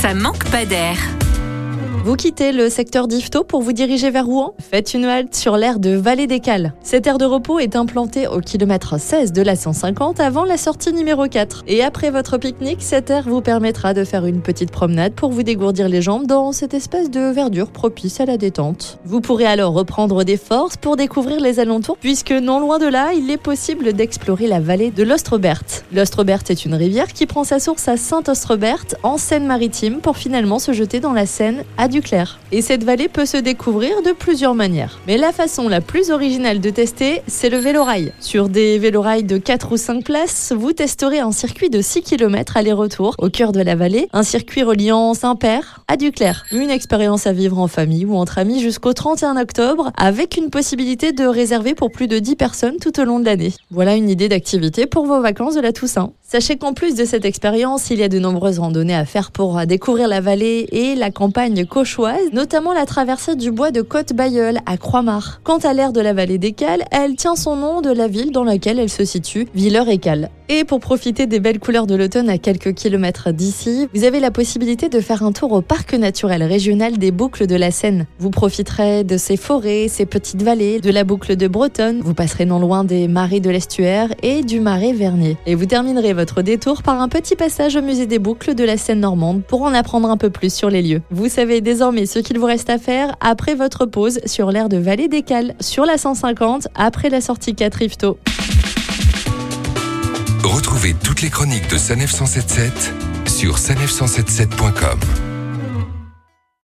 ça manque pas d'air. Vous quittez le secteur d'Ifto pour vous diriger vers Rouen Faites une halte sur l'aire de Vallée des Cales. Cette aire de repos est implantée au kilomètre 16 de la 150 avant la sortie numéro 4. Et après votre pique-nique, cette aire vous permettra de faire une petite promenade pour vous dégourdir les jambes dans cette espèce de verdure propice à la détente. Vous pourrez alors reprendre des forces pour découvrir les alentours puisque non loin de là, il est possible d'explorer la vallée de l'Ostrobert. L'Ostrobert est une rivière qui prend sa source à Saint-Ostrobert en Seine-Maritime pour finalement se jeter dans la Seine à du clair. Et cette vallée peut se découvrir de plusieurs manières. Mais la façon la plus originale de tester, c'est le vélorail. Sur des vélorails de 4 ou 5 places, vous testerez un circuit de 6 km aller-retour au cœur de la vallée, un circuit reliant Saint-Père à Duclair. Une expérience à vivre en famille ou entre amis jusqu'au 31 octobre, avec une possibilité de réserver pour plus de 10 personnes tout au long de l'année. Voilà une idée d'activité pour vos vacances de la Toussaint. Sachez qu'en plus de cette expérience, il y a de nombreuses randonnées à faire pour découvrir la vallée et la campagne cauchoise, notamment la traversée du bois de Côte-Bayeul à Croix-Mare. Quant à l'aire de la vallée des Cales, elle tient son nom de la ville dans laquelle elle se situe, Villers-et-Cales. Et pour profiter des belles couleurs de l'automne à quelques kilomètres d'ici, vous avez la possibilité de faire un tour au parc naturel régional des boucles de la Seine. Vous profiterez de ces forêts, ces petites vallées, de la boucle de Bretonne, vous passerez non loin des marais de l'estuaire et du marais Vernier. Et vous terminerez votre détour par un petit passage au musée des boucles de la Seine normande pour en apprendre un peu plus sur les lieux. Vous savez désormais ce qu'il vous reste à faire après votre pause sur l'aire de Vallée des Cales sur la 150 après la sortie 4 Rifto. Retrouvez toutes les chroniques de Sanef 177 sur sanef177.com.